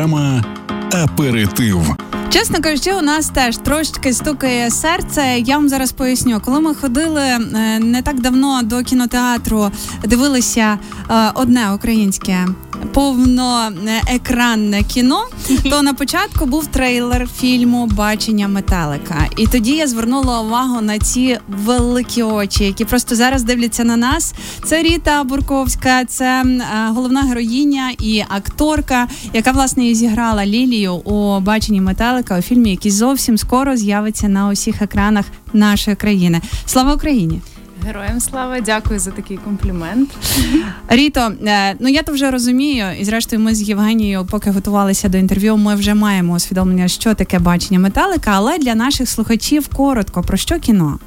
Програма Аперитив. Чесно кажучи, у нас теж трошечки стукає серце. Я вам зараз поясню, коли ми ходили е, не так давно до кінотеатру, дивилися е, одне українське повноекранне кіно, то на початку був трейлер фільму Бачення метелика. І тоді я звернула увагу на ці великі очі, які просто зараз дивляться на нас. Це Ріта Бурковська, це головна героїня і акторка, яка власне і зіграла Лілію у баченні метелика у фільмі, який зовсім скоро з'явиться на усіх екранах нашої країни. Слава Україні! Героям слава, дякую за такий комплімент. Ріто, е, ну я то вже розумію, і зрештою, ми з Євгенією, поки готувалися до інтерв'ю, ми вже маємо усвідомлення, що таке бачення металика, але для наших слухачів коротко про що кіно?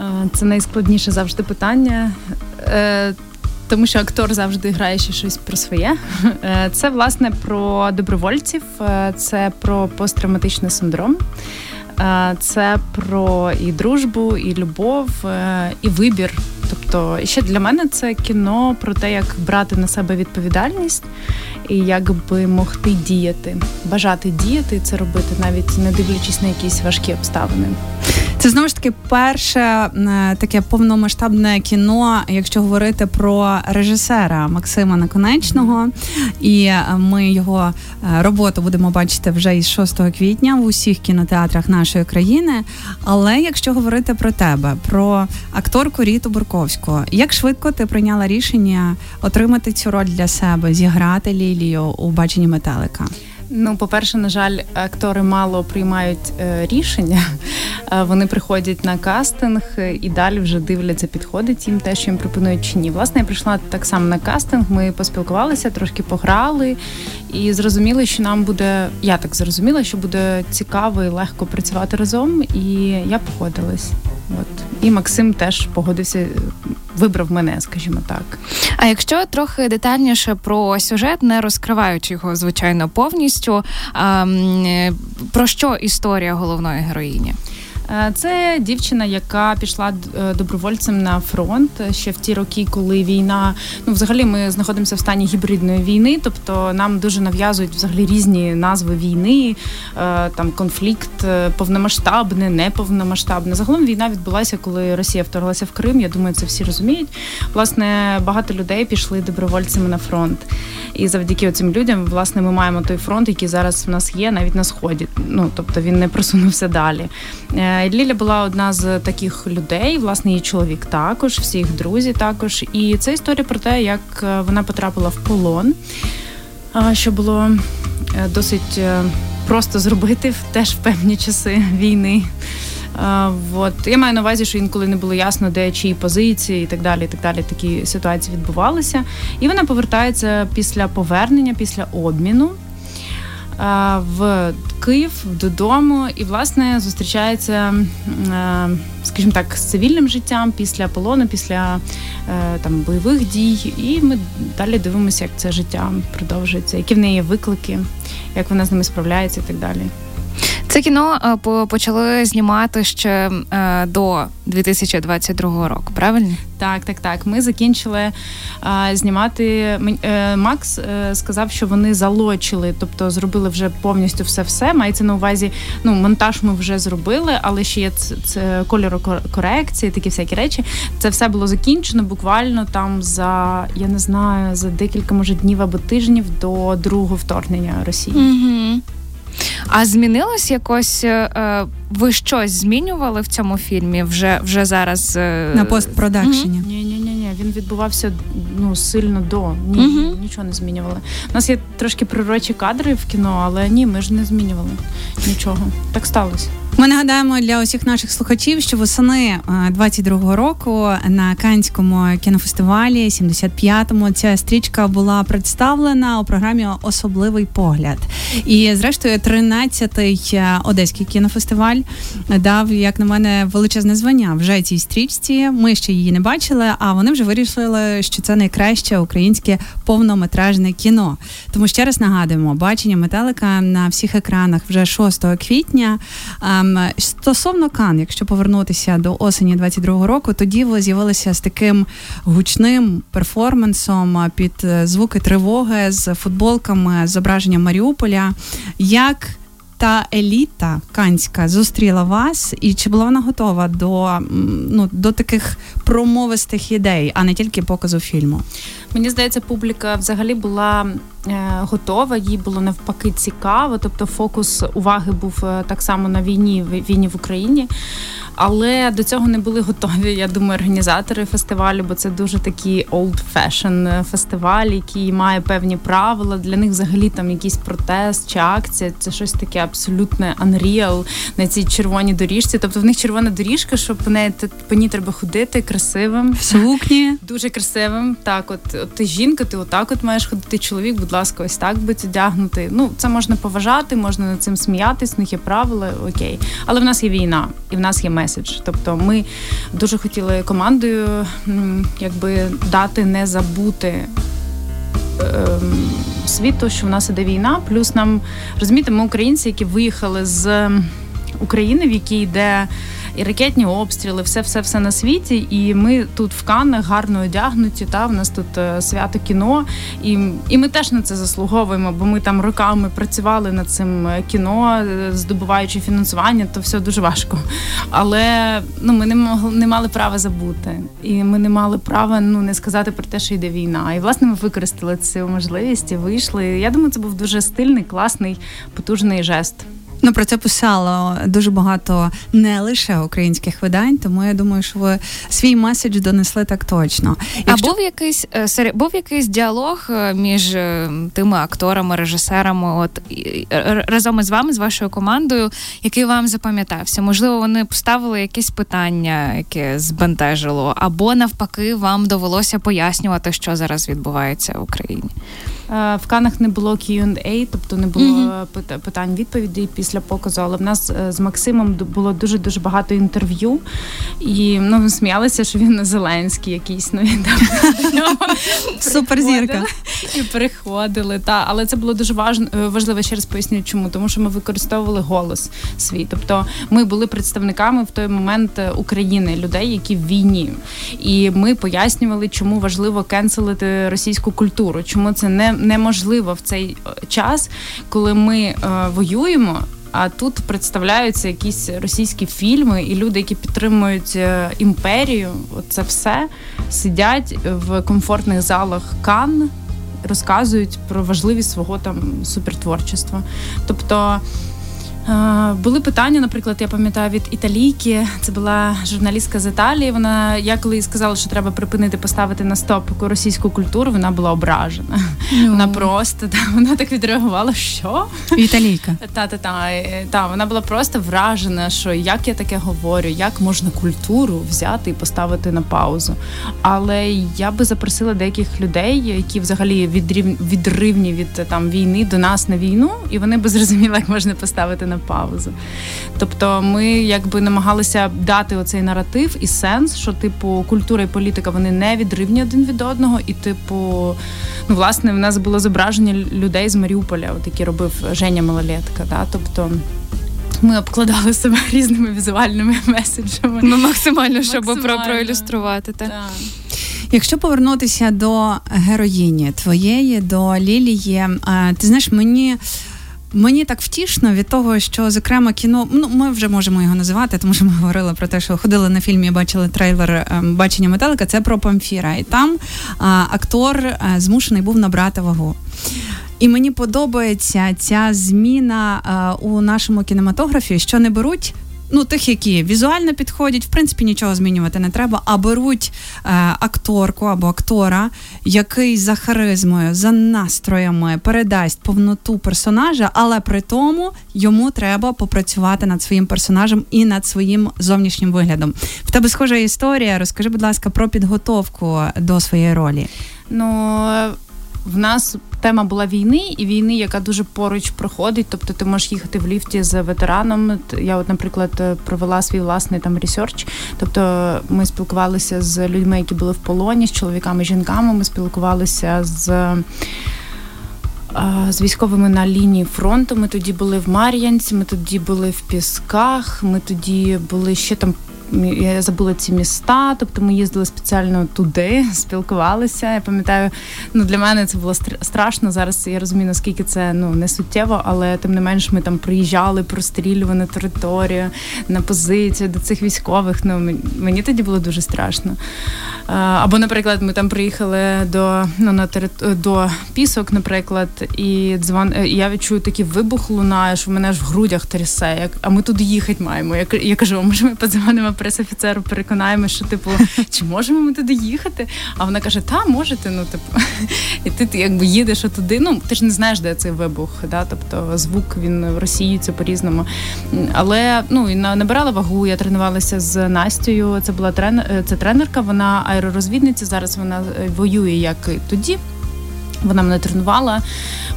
Е, це найскладніше завжди питання. Е, тому що актор завжди грає ще щось про своє. Це власне про добровольців, це про посттравматичний синдром. Е, це про і дружбу, і любов, е, і вибір. Тобто, ще для мене це кіно про те, як брати на себе відповідальність і як би могти діяти, бажати діяти, і це робити, навіть не дивлячись на якісь важкі обставини. Це знову ж таки перше таке повномасштабне кіно, якщо говорити про режисера Максима Наконечного, і е, ми його е, роботу будемо бачити вже із 6 квітня в усіх кінотеатрах нашої країни. Але якщо говорити про тебе, про акторку Ріту Бурковську, як швидко ти прийняла рішення отримати цю роль для себе, зіграти Лілію у баченні метелика? Ну, по-перше, на жаль, актори мало приймають е, рішення. Вони приходять на кастинг і далі вже дивляться, підходить їм те, що їм пропонують чи ні. Власне, я прийшла так само на кастинг. Ми поспілкувалися, трошки пограли і зрозуміли, що нам буде. Я так зрозуміла, що буде цікаво і легко працювати разом. І я погодилась. От і Максим теж погодився, вибрав мене, скажімо так. А якщо трохи детальніше про сюжет, не розкриваючи його, звичайно, повністю, про що історія головної героїні? Е, це дівчина, яка пішла е, добровольцем на фронт ще в ті роки, коли війна. Ну, взагалі, ми знаходимося в стані гібридної війни, тобто нам дуже нав'язують взагалі різні назви війни, е, там конфлікт повномасштабне, неповномасштабне. Загалом війна відбулася, коли Росія вторглася в Крим. Я думаю, це всі розуміють. Власне, багато людей пішли добровольцями на фронт. І завдяки цим людям, власне, ми маємо той фронт, який зараз в нас є, навіть на сході. Ну тобто він не просунувся далі. Ліля була одна з таких людей, власне, її чоловік також, всі їх друзі також. І це історія про те, як е, вона потрапила в полон, що було е, досить е, просто зробити теж в певні часи війни. От я маю на увазі, що інколи не було ясно, де чиї позиції і так далі. і Так далі такі ситуації відбувалися. І вона повертається після повернення, після обміну в Київ додому і власне зустрічається, скажімо так, з цивільним життям після полону, після е, там бойових дій. І ми далі дивимося, як це життя продовжується, які в неї виклики, як вона з ними справляється, і так далі. Це кіно е, почали знімати ще е, до 2022 року. Правильно? Так, так, так. Ми закінчили е, знімати. Макс сказав, що вони залочили, тобто зробили вже повністю все-все. Мається на увазі. Ну, монтаж ми вже зробили, але ще є це, це кольорокорекції, такі всякі речі. Це все було закінчено буквально там за я не знаю за декілька може днів або тижнів до другого вторгнення Росії. Угу. А змінилось якось? Е, е, ви щось змінювали в цьому фільмі вже вже зараз е, на постпродакшені? Ні, ні, ні, ні. Він відбувався ну сильно до ні, угу. нічого не змінювали. У нас є трошки пророчі кадри в кіно, але ні, ми ж не змінювали нічого. Так сталося. Ми нагадаємо для усіх наших слухачів, що восени 22-го року на Канському кінофестивалі 75-му ця стрічка була представлена у програмі Особливий погляд. І, зрештою, 13-й е, одеський кінофестиваль дав, як на мене, величезне звання вже цій стрічці. Ми ще її не бачили, а вони вже вирішили, що це найкраще українське повнометражне кіно. Тому ще раз нагадуємо, бачення метелика на всіх екранах вже 6 квітня. Ем, стосовно Кан, якщо повернутися до осені 22-го року, тоді ви з'явилися з таким гучним перформансом під е, звуки тривоги з футболками з зображенням Маріуполя. Як та еліта канська зустріла вас, і чи була вона готова до ну, до таких промовистих ідей, а не тільки показу фільму? Мені здається, публіка взагалі була е, готова, їй було навпаки цікаво. Тобто, фокус уваги був е, так само на війні війні в Україні. Але до цього не були готові. Я думаю, організатори фестивалю, бо це дуже такий old fashion фестиваль, який має певні правила. Для них взагалі там якийсь протест чи акція. Це щось таке абсолютне unreal на цій червоній доріжці. Тобто в них червона доріжка, щоб по неї по ній треба ходити красивим. В сукні. Дуже красивим. Так, от, от ти жінка, ти отак от маєш ходити. Чоловік, будь ласка, ось так будь одягнути. Ну, це можна поважати, можна над цим сміятись, в них є правила, окей. Але в нас є війна, і в нас є меседж. Тобто, ми дуже хотіли командою якби дати не забути. Ем, світу, що в нас іде війна, плюс нам розумієте, ми українці, які виїхали з України, в якій йде і ракетні обстріли, все, все, все на світі. І ми тут в Каннах гарно одягнуті. Та в нас тут е, свято кіно, і і ми теж на це заслуговуємо, бо ми там роками працювали над цим е, кіно, е, здобуваючи фінансування, то все дуже важко. Але ну ми не могли не мали права забути, і ми не мали права ну не сказати про те, що йде війна. І власне ми використали цю можливість і вийшли. Я думаю, це був дуже стильний, класний, потужний жест. Ну про це писало дуже багато не лише українських видань, тому я думаю, що ви свій меседж донесли так точно. Якщо... А був якийсь е, був якийсь діалог е, між е, тими акторами, режисерами, от разом із вами, з вашою командою, який вам запам'ятався? Можливо, вони поставили якісь питання, яке збентежило, або навпаки, вам довелося пояснювати, що зараз відбувається в Україні. В Канах не було Q&A, тобто не було mm-hmm. питань відповідей після показу. Але в нас е, з Максимом було дуже дуже багато інтерв'ю, і ну сміялися, що він на Зеленський якийсь. Ну він там суперзірка. і приходили. Та але це було дуже е, важливо. Ще раз поясню, чому тому, що ми використовували голос свій. Тобто ми були представниками в той момент е, України, людей, які в війні, і ми пояснювали, чому важливо кенселити російську культуру, чому це не неможливо в цей е, час, коли ми е, воюємо. А тут представляються якісь російські фільми, і люди, які підтримують е, імперію, це все сидять в комфортних залах Кан, розказують про важливість свого там супертворчества. Тобто. Були питання, наприклад, я пам'ятаю від італійки. Це була журналістка з Італії. Вона я коли їй сказала, що треба припинити поставити на стоп російську культуру, вона була ображена. No. Вона просто та вона так відреагувала. Що італійка? Та та та та вона була просто вражена, що як я таке говорю, як можна культуру взяти і поставити на паузу. Але я би запросила деяких людей, які взагалі відрів... відривні від там війни до нас на війну, і вони би зрозуміли, як можна поставити на паузу. Тобто, ми якби намагалися дати оцей наратив і сенс, що типу культура і політика вони не відривні один від одного, і типу, ну власне, нас було зображення людей з Маріуполя, от які робив Женя Малолетка. Да? Тобто. Ми обкладали себе різними візуальними меседжами. Ну, максимально, щоб максимально. проілюструвати. Так. Да. Якщо повернутися до героїні твоєї, до Лілії, ти знаєш, мені Мені так втішно від того, що зокрема кіно, ну ми вже можемо його називати, тому що ми говорили про те, що ходили на фільмі, бачили трейлер ем, бачення метелика. Це про Памфіра, і там а, актор а, е, змушений був набрати вагу. І мені подобається ця зміна а, у нашому кінематографі, що не беруть ну тих, які візуально підходять, в принципі, нічого змінювати не треба, а беруть е, акторку або актора, який за харизмою, за настроями передасть повноту персонажа, але при тому йому треба попрацювати над своїм персонажем і над своїм зовнішнім виглядом. В тебе схожа історія. Розкажи, будь ласка, про підготовку до своєї ролі. Ну в нас тема була війни, і війни, яка дуже поруч проходить. Тобто ти можеш їхати в ліфті з ветераном. Я, от, наприклад, провела свій власний там research. Тобто ми спілкувалися з людьми, які були в полоні, з чоловіками, жінками. Ми спілкувалися з. з військовими на лінії фронту. Ми тоді були в Мар'янці, ми тоді були в Пісках, ми тоді були ще там я забула ці міста, тобто ми їздили спеціально туди, спілкувалися. Я пам'ятаю, ну для мене це було страшно. Зараз я розумію, наскільки це ну не суттєво, але тим не менш ми там приїжджали, прострілювали територію, на позицію до цих військових. Ну мені тоді було дуже страшно. Або, наприклад, ми там приїхали до ну на терит... до пісок, наприклад, і дзвон. І я відчую такий вибух лунає, що в мене ж в грудях трясе. Як а ми туди їхати маємо. Я я кажу, може ми подзвонимо пресофіцеру, переконаємо, що типу, чи можемо ми туди їхати? А вона каже: Та, можете, ну типу, і ти, ти якби їдеш туди. Ну ти ж не знаєш, де цей вибух. Да? Тобто звук він в Росії це по-різному. Але ну і набирала вагу. Я тренувалася з Настю. Це була тренер, це тренерка. Вона аеророзвідниця. Зараз вона е, воює як і тоді. Вона мене тренувала.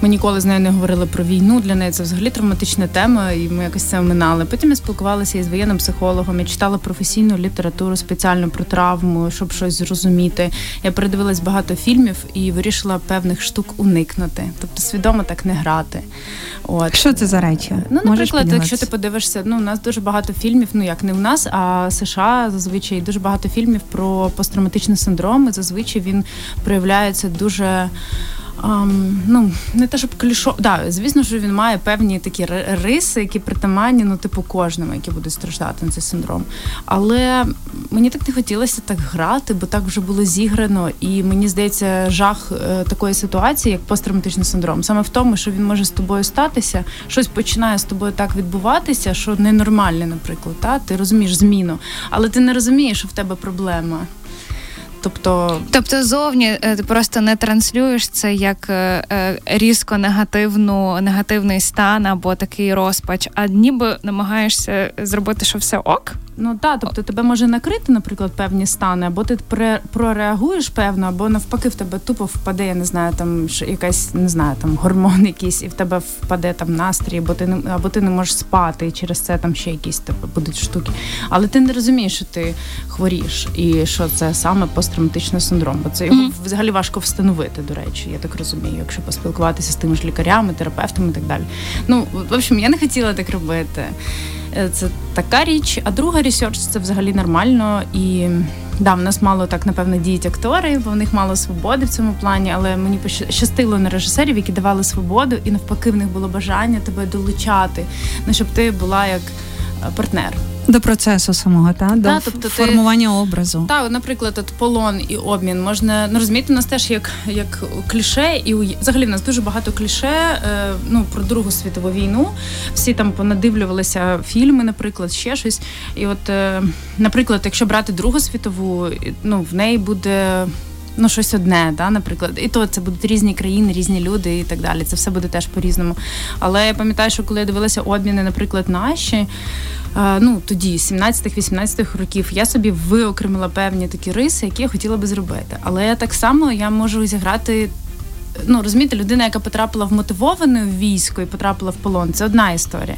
Ми ніколи з нею не говорили про війну. Для неї це взагалі травматична тема, і ми якось це оминали. Потім я спілкувалася із воєнним психологом. Я читала професійну літературу спеціально про травму, щоб щось зрозуміти. Я передивилась багато фільмів і вирішила певних штук уникнути, тобто свідомо так не грати. От що це за речі? Ну, наприклад, якщо ти подивишся, ну у нас дуже багато фільмів. Ну як не в нас, а США зазвичай дуже багато фільмів про посттравматичний синдром. і Зазвичай він проявляється дуже. Um, ну, не те, щоб клішо. Да, звісно, що він має певні такі риси, які притаманні, ну, типу, кожному, які будуть страждати на цей синдром. Але мені так не хотілося так грати, бо так вже було зіграно. І мені здається, жах е, такої ситуації, як посттравматичний синдром, саме в тому, що він може з тобою статися, щось починає з тобою так відбуватися, що ненормальне, наприклад. Та? Ти розумієш зміну, але ти не розумієш, що в тебе проблема. Тобто, тобто зовні е, ти просто не транслюєш це як е, е, різко негативну, негативний стан або такий розпач, а ніби намагаєшся зробити, що все ок. Ну так, тобто тебе може накрити, наприклад, певні стани, або ти прореагуєш певно, або навпаки, в тебе тупо впаде, я не знаю, там якась не знаю, там гормон якийсь, і в тебе впаде там настрій, або ти не або ти не можеш спати, і через це там ще якісь тебе будуть штуки. Але ти не розумієш, що ти хворієш, і що це саме посттравматичний синдром. Бо це його mm-hmm. взагалі важко встановити, до речі, я так розумію, якщо поспілкуватися з тими ж лікарями, терапевтами і так далі. Ну в общем, я не хотіла так робити. Е, це така річ. А друга research це взагалі нормально. І да, в нас мало так, напевно, діють актори, бо в них мало свободи в цьому плані, але мені пощастило на режисерів, які давали свободу, і навпаки, в них було бажання тебе долучати, ну щоб ти була як партнер. До процесу самого, та? До да, тобто формування ти, образу. Так, наприклад, от полон і обмін можна ну, розуміти, у нас теж як як кліше, і взагалі в нас дуже багато кліше е, ну, про Другу світову війну. Всі там понадивлювалися фільми, наприклад, ще щось. І от, е, наприклад, якщо брати Другу світову, ну в неї буде. Ну, щось одне, да, наприклад, і то це будуть різні країни, різні люди і так далі. Це все буде теж по-різному. Але я пам'ятаю, що коли я дивилася обміни, наприклад, наші ну тоді, 17-18 років, я собі виокремила певні такі риси, які я хотіла би зробити. Але так само я можу зіграти. Ну, розумієте, людина, яка потрапила в мотивоване військо і потрапила в полон, це одна історія.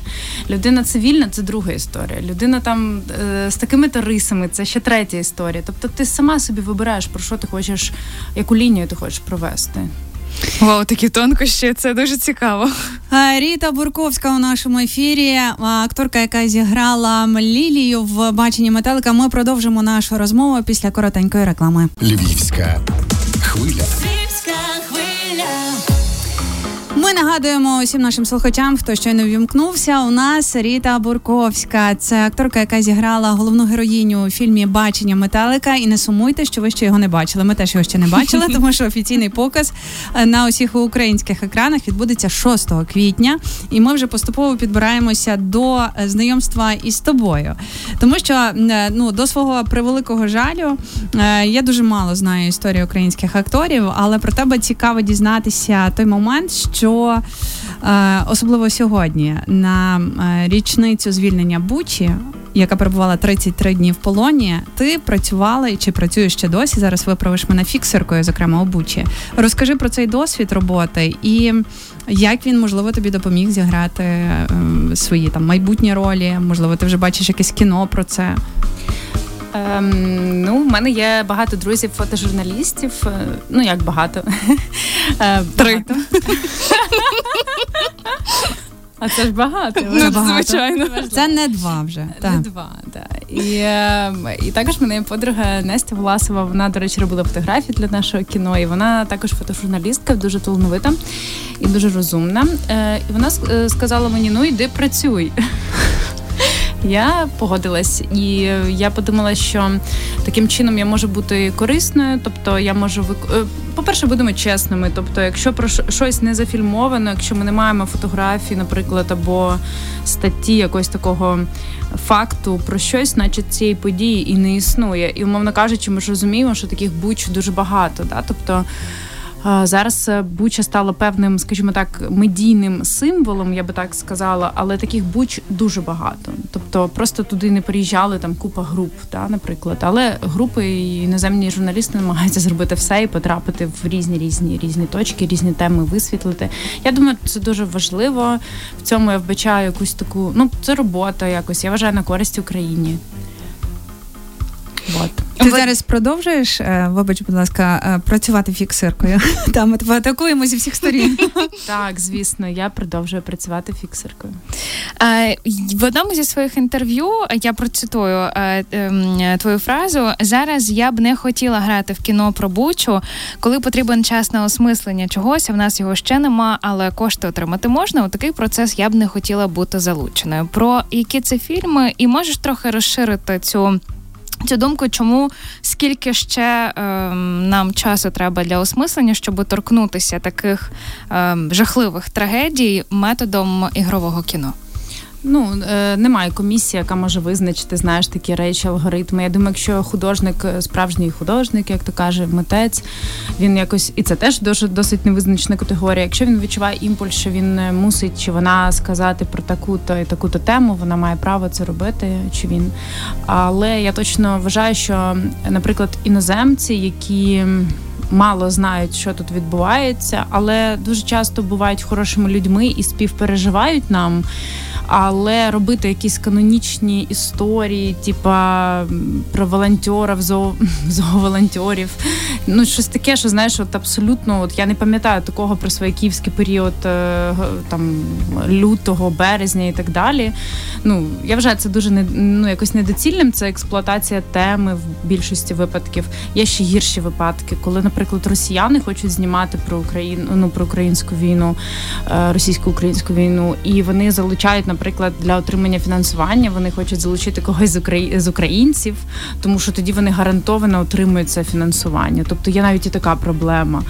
Людина цивільна це друга історія. Людина там е, з такими то рисами це ще третя історія. Тобто ти сама собі вибираєш, про що ти хочеш, яку лінію ти хочеш провести. Вау, такі тонкощі, це дуже цікаво. Ріта Бурковська у нашому ефірі, акторка, яка зіграла Лілію в баченні метелика. Ми продовжимо нашу розмову після коротенької реклами. Львівська хвиля. Ми нагадуємо усім нашим слухачам, хто щойно вімкнувся. У нас Ріта Бурковська, це акторка, яка зіграла головну героїню у фільмі Бачення металика. І не сумуйте, що ви ще його не бачили. Ми теж його ще не бачили, тому що офіційний показ е, на усіх українських екранах відбудеться 6 квітня, і ми вже поступово підбираємося до е, знайомства із тобою, тому що е, ну до свого превеликого жалю я дуже мало знаю історії українських акторів, але про тебе цікаво дізнатися той момент, що що е, особливо сьогодні на е, річницю звільнення Бучі. Яка перебувала 33 дні в полоні, ти працювала чи працюєш ще досі? Зараз виправиш мене фіксеркою, зокрема у Бучі. Розкажи про цей досвід роботи і як він можливо тобі допоміг зіграти е, свої там майбутні ролі. Можливо, ти вже бачиш якесь кіно про це. Ем, ну, в мене є багато друзів фотожурналістів. Е, ну як багато. Е, Три. А це ж багато. Ну, Звичайно. Це не два вже. Не два, так. І е, і також мене є подруга Настя Власова. Вона, до речі, робила фотографії для нашого кіно. І вона також фотожурналістка, дуже талановита і дуже розумна. Е, І вона сказала мені: ну йди працюй. Я погодилась, і я подумала, що таким чином я можу бути корисною. Тобто, я можу вик... Е, по-перше, будемо чесними. Тобто, якщо про щось не зафільмовано, якщо ми не маємо фотографії, наприклад, або статті якогось такого факту про щось, значить цієї події і не існує. І умовно кажучи, ми ж розуміємо, що таких буч дуже багато. Да? Тобто Зараз е, Буча стала певним, скажімо так, медійним символом, я би так сказала, але таких буч дуже багато. Тобто просто туди не приїжджали там купа груп, та, наприклад. Але групи і іноземні журналісти намагаються зробити все і потрапити в різні різні різні точки, різні теми висвітлити. Я думаю, це дуже важливо. В цьому я вбачаю якусь таку, ну це робота якось. Я вважаю на користь Україні. Ти зараз продовжуєш, е, вибач, будь ласка, е, працювати фіксиркою. Там ми тебе атакуємо зі всіх сторін. Так, звісно, я продовжую працювати фіксиркою. Е, в одному зі своїх інтерв'ю я процитую ем, твою фразу. Зараз я б не хотіла грати в кіно про Бучу, коли потрібен час на осмислення чогось. а В нас його ще нема, але кошти отримати можна. У такий процес я б не хотіла бути залученою. Про які це фільми, і можеш трохи розширити цю. Цю думку, чому скільки ще е, нам часу треба для осмислення, щоб торкнутися таких е, жахливих трагедій методом ігрового кіно? Ну е, немає комісії, яка може визначити знаєш такі речі, алгоритми. Я думаю, якщо художник, е, справжній художник, як то каже, митець, він якось і це теж дуже досить невизначена категорія. Якщо він відчуває імпульс, що він е, мусить чи вона сказати про таку-то і таку-то тему, вона має право це робити, чи він. Але я точно вважаю, що, наприклад, іноземці, які мало знають, що тут відбувається, але дуже часто бувають хорошими людьми і співпереживають нам. Але робити якісь канонічні історії, типа про волонтерів, зоо, зооволонтерів, ну щось таке, що знаєш, от абсолютно, от я не пам'ятаю такого про свій київський період е, там лютого, березня і так далі. Ну я вважаю, це дуже не ну якось недоцільним. Це експлуатація теми в більшості випадків. Є ще гірші випадки, коли, наприклад, росіяни хочуть знімати про Україну, ну про українську війну, е, російсько-українську війну, і вони залучають, наприклад, для отримання фінансування. Вони хочуть залучити когось з з українців, тому що тоді вони гарантовано отримують це фінансування. Тобто є навіть і така проблема.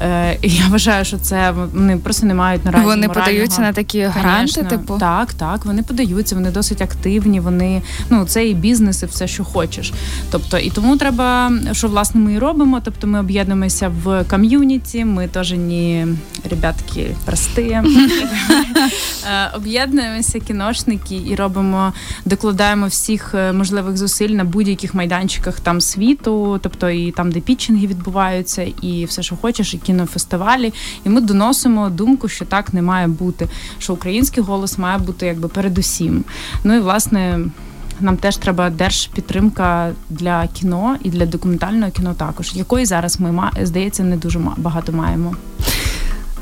Е, і Я вважаю, що це вони просто не мають наразі Вони морального. подаються на такі гранти, типу так, так. Вони подаються, вони досить активні. Вони ну це і бізнес, і все, що хочеш. Тобто, і тому треба, що власне ми і робимо. Тобто, ми об'єднуємося в ком'юніті. Ми теж не ребятки прості. Е, об'єднуємося кіношники і робимо, докладаємо всіх е, можливих зусиль на будь-яких майданчиках там світу, тобто і там, де пітчинги відбуваються, і все, що хочеш, і кінофестивалі. І ми доносимо думку, що так не має бути, що український голос має бути якби передусім. Ну і власне. Нам теж треба держпідтримка для кіно і для документального кіно також, якої зараз ми здається не дуже багато маємо.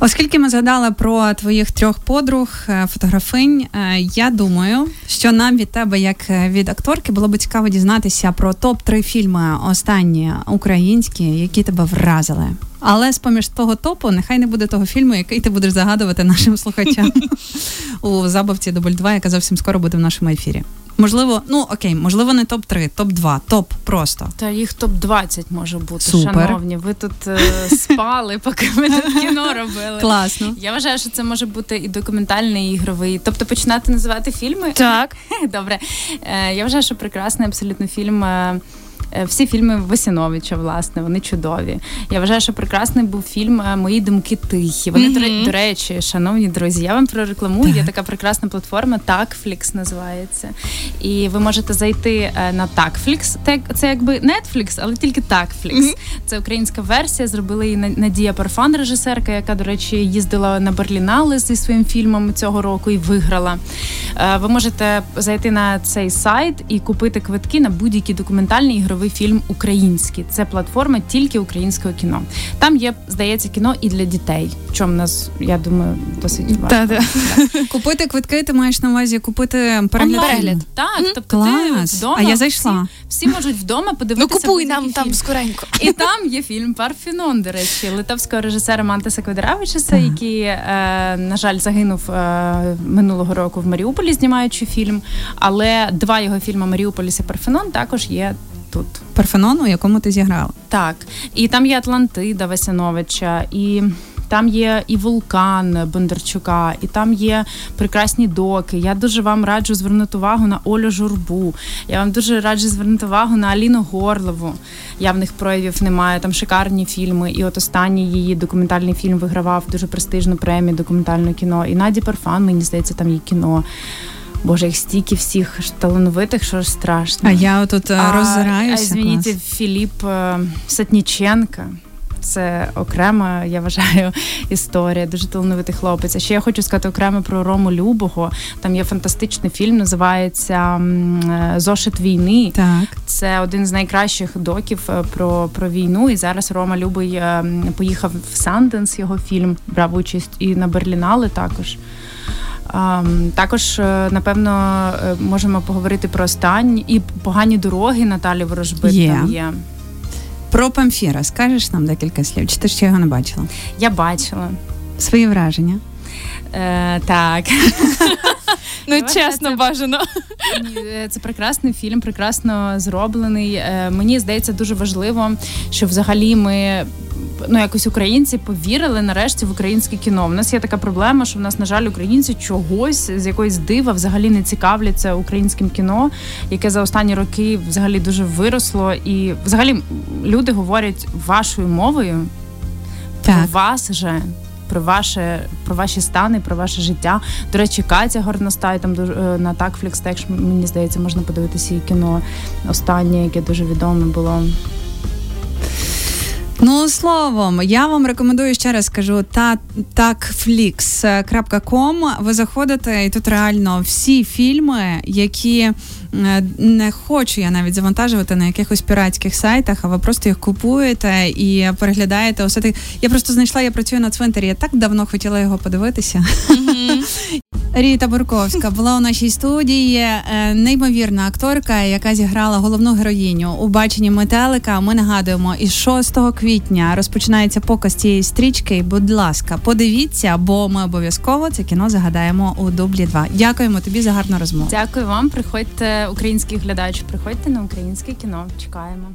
Оскільки ми згадали про твоїх трьох подруг, е, фотографинь, е, я думаю, що нам від тебе, як е, від акторки, було б цікаво дізнатися про топ 3 фільми останні українські, які тебе вразили. Але з поміж того топу, нехай не буде того фільму, який ти будеш загадувати нашим слухачам у забавці Дубль 2, яка зовсім скоро буде в нашому ефірі. Можливо, ну окей, можливо, не топ 3 топ 2 топ просто. Та їх топ 20 може бути. Супер. Шановні. Ви тут е, спали, поки ми тут кіно робили. Класно. Я вважаю, що це може бути і документальний, і ігровий. Тобто починати називати фільми. Так. Добре. Е, я вважаю, що прекрасний абсолютно фільм. Е, Е, всі фільми Васяновича, власне, вони чудові. Я вважаю, що прекрасний був фільм е, Мої думки тихі. Вони mm-hmm. до речі, шановні друзі, я вам прорекламую. Є така прекрасна платформа Такфлікс називається. І ви можете зайти е, на Такфлікс. Це якби Netflix, але тільки Такфлікс. Mm-hmm. Це українська версія. Зробила її Надія Парфан, режисерка, яка, до речі, їздила на Берлінале зі своїм фільмом цього року і виграла. Ви можете зайти на цей сайт і купити квитки на будь-які документальні ігрові ігровий фільм український. Це платформа тільки українського кіно. Там є, здається, кіно і для дітей. В чому нас, я думаю, досить важко. Купити квитки, ти маєш на увазі купити перегляд. перегляд. Так, тобто Клас. ти вдома. А я зайшла. Всі, всі можуть вдома подивитися. Ну купуй нам там скоренько. І там є фільм Парфінон, до речі, литовського режисера Мантеса Квадравичеса, який, е, на жаль, загинув е, минулого року в Маріуполі, знімаючи фільм. Але два його фільми Маріуполіс і Парфенон також є тут. Парфенон, у якому ти зіграла. Так. І там є Атлантида Васяновича, і там є і вулкан Бондарчука, і там є прекрасні доки. Я дуже вам раджу звернути увагу на Олю Журбу. Я вам дуже раджу звернути увагу на Аліну Горлову. Явних проявів немає. Там шикарні фільми. І от останній її документальний фільм вигравав дуже престижну премію документальне кіно. І Наді Парфан, мені здається, там є кіно. Боже, їх стільки всіх талановитих, що ж страшно. А я тут е, роззираюся. А, звініть, Філіп е, Сатніченка. Це окрема, я вважаю, історія. Дуже талановитий хлопець. А ще я хочу сказати окремо про Рому Любого. Там є фантастичний фільм, називається е, Зошит війни. Так, це один з найкращих доків про про війну. І зараз Рома Любий поїхав в Санденс. Його фільм брав участь і на Берлінале також. Також, е, напевно, е, можемо поговорити про останні і погані дороги Наталі Ворожбит є. там є. Про Памфіра скажеш нам декілька слів? Чи ти ще його не бачила? Я бачила. Свої враження? Е, Так. Ну, чесно, бажано. Е, це прекрасний фільм, прекрасно зроблений. Мені здається, дуже важливо, що взагалі ми ну якось українці повірили нарешті в українське кіно. У нас є така проблема, що в нас, на жаль, українці чогось з якоїсь дива взагалі не цікавляться українським кіно, яке за останні роки взагалі дуже виросло. І взагалі люди говорять вашою мовою так. про вас же. Про ваше про ваші стани, про ваше життя. До речі, Катя Горностай там е, на Такфлікс, теж мені здається, можна подивитися і кіно останнє, яке дуже відоме було. Ну, словом, я вам рекомендую ще раз кажу та такфлікс.ком. Ви заходите, і тут реально всі фільми, які е, не хочу я навіть завантажувати на якихось піратських сайтах, а ви просто їх купуєте і переглядаєте. Усе так. Я просто знайшла, я працюю на цвинтарі. Я так давно хотіла його подивитися. Ріта Бурковська була у нашій студії. Е, неймовірна акторка, яка зіграла головну героїню у баченні метелика. Ми нагадуємо, із 6 квітня розпочинається показ цієї стрічки. Будь ласка, подивіться, бо ми обов'язково це кіно загадаємо у дублі. 2. Дякуємо тобі за гарну розмову. Дякую вам. Приходьте, український глядач. Приходьте на українське кіно. Чекаємо.